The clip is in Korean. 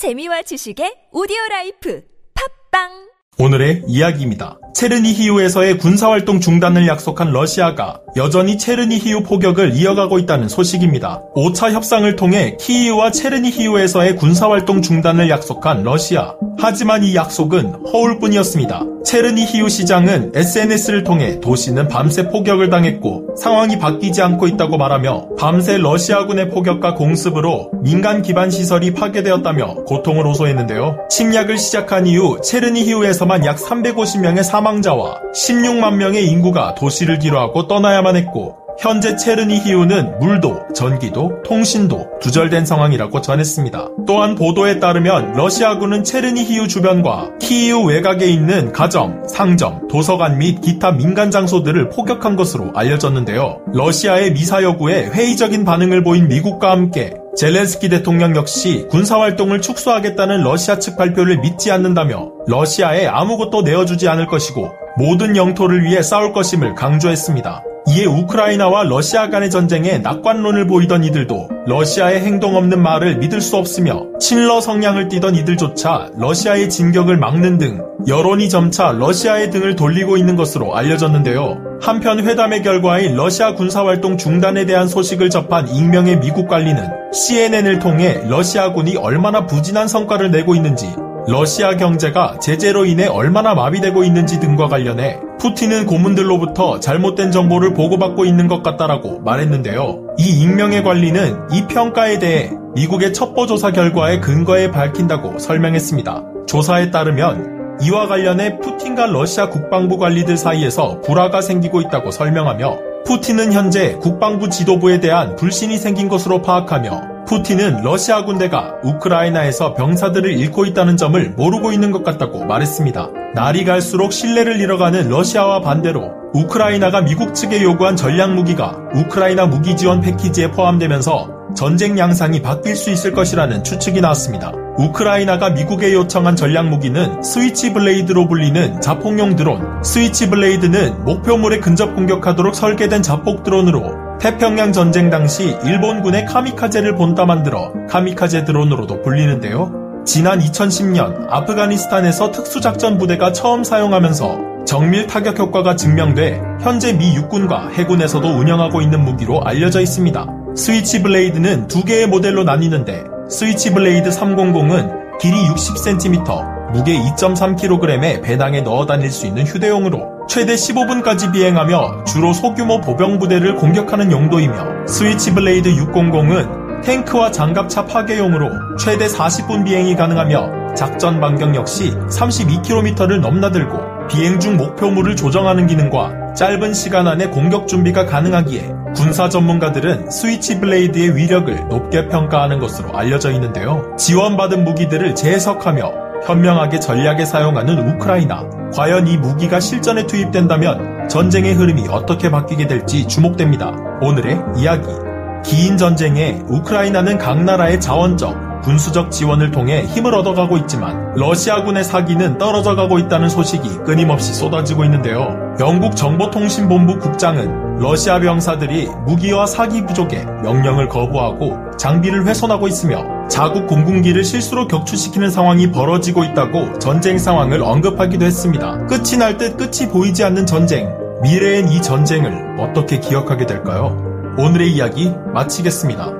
재미와 지식의 오디오 라이프 팝빵 오늘의 이야기입니다. 체르니히우에서의 군사활동 중단을 약속한 러시아가 여전히 체르니히우 포격을 이어가고 있다는 소식입니다. 5차 협상을 통해 키이우와 체르니히우에서의 군사활동 중단을 약속한 러시아. 하지만 이 약속은 허울뿐이었습니다. 체르니히우 시장은 SNS를 통해 도시는 밤새 포격을 당했고 상황이 바뀌지 않고 있다고 말하며 밤새 러시아군의 포격과 공습으로 민간 기반 시설이 파괴되었다며 고통을 호소했는데요. 침략을 시작한 이후 체르니히우에서만 약 350명의 사망자와 16만 명의 인구가 도시를 뒤로하고 떠나야만 했고 현재 체르니히우는 물도, 전기도, 통신도 두절된 상황이라고 전했습니다. 또한 보도에 따르면 러시아군은 체르니히우 주변과 키이우 외곽에 있는 가정, 상점, 도서관 및 기타 민간 장소들을 포격한 것으로 알려졌는데요. 러시아의 미사여구에 회의적인 반응을 보인 미국과 함께 젤렌스키 대통령 역시 군사활동을 축소하겠다는 러시아 측 발표를 믿지 않는다며 러시아에 아무것도 내어주지 않을 것이고 모든 영토를 위해 싸울 것임을 강조했습니다. 이에 우크라이나와 러시아 간의 전쟁에 낙관론을 보이던 이들도 러시아의 행동 없는 말을 믿을 수 없으며 친러 성향을 띠던 이들조차 러시아의 진격을 막는 등 여론이 점차 러시아의 등을 돌리고 있는 것으로 알려졌는데요. 한편 회담의 결과인 러시아 군사활동 중단에 대한 소식을 접한 익명의 미국 관리는 CNN을 통해 러시아군이 얼마나 부진한 성과를 내고 있는지 러시아 경제가 제재로 인해 얼마나 마비되고 있는지 등과 관련해 푸틴은 고문들로부터 잘못된 정보를 보고받고 있는 것 같다라고 말했는데요. 이 익명의 관리는 이 평가에 대해 미국의 첩보조사 결과에 근거해 밝힌다고 설명했습니다. 조사에 따르면 이와 관련해 푸틴과 러시아 국방부 관리들 사이에서 불화가 생기고 있다고 설명하며 푸틴은 현재 국방부 지도부에 대한 불신이 생긴 것으로 파악하며 푸틴은 러시아 군대가 우크라이나에서 병사들을 잃고 있다는 점을 모르고 있는 것 같다고 말했습니다. 날이 갈수록 신뢰를 잃어가는 러시아와 반대로 우크라이나가 미국 측에 요구한 전략 무기가 우크라이나 무기 지원 패키지에 포함되면서 전쟁 양상이 바뀔 수 있을 것이라는 추측이 나왔습니다. 우크라이나가 미국에 요청한 전략 무기는 Switchblade로 불리는 자폭용 드론. Switchblade는 목표물에 근접 공격하도록 설계된 자폭 드론으로 태평양 전쟁 당시 일본군의 카미카제를 본따 만들어 카미카제 드론으로도 불리는데요. 지난 2010년 아프가니스탄에서 특수작전 부대가 처음 사용하면서 정밀 타격 효과가 증명돼 현재 미 육군과 해군에서도 운영하고 있는 무기로 알려져 있습니다. Switchblade는 두 개의 모델로 나뉘는데 Switchblade 300은 길이 60cm, 무게 2.3kg에 배낭에 넣어 다닐 수 있는 휴대용으로 최대 15분까지 비행하며 주로 소규모 보병 부대를 공격하는 용도이며 Switchblade 600은 탱크와 장갑차 파괴용으로 최대 40분 비행이 가능하며 작전 반경 역시 32km를 넘나들고 비행 중 목표물을 조정하는 기능과 짧은 시간 안에 공격 준비가 가능하기에 군사 전문가들은 스위치 블레이드의 위력을 높게 평가하는 것으로 알려져 있는데요. 지원받은 무기들을 재해석하며 현명하게 전략에 사용하는 우크라이나. 과연 이 무기가 실전에 투입된다면 전쟁의 흐름이 어떻게 바뀌게 될지 주목됩니다. 오늘의 이야기. 긴 전쟁에 우크라이나는 각 나라의 자원적, 군수적 지원을 통해 힘을 얻어가고 있지만 러시아군의 사기는 떨어져 가고 있다는 소식이 끊임없이 쏟아지고 있는데요. 영국 정보통신본부 국장은 러시아 병사들이 무기와 사기 부족에 명령을 거부하고 장비를 훼손하고 있으며 자국 공군기를 실수로 격추시키는 상황이 벌어지고 있다고 전쟁 상황을 언급하기도 했습니다. 끝이 날 듯 끝이 보이지 않는 전쟁. 미래엔 이 전쟁을 어떻게 기억하게 될까요? 오늘의 이야기 마치겠습니다.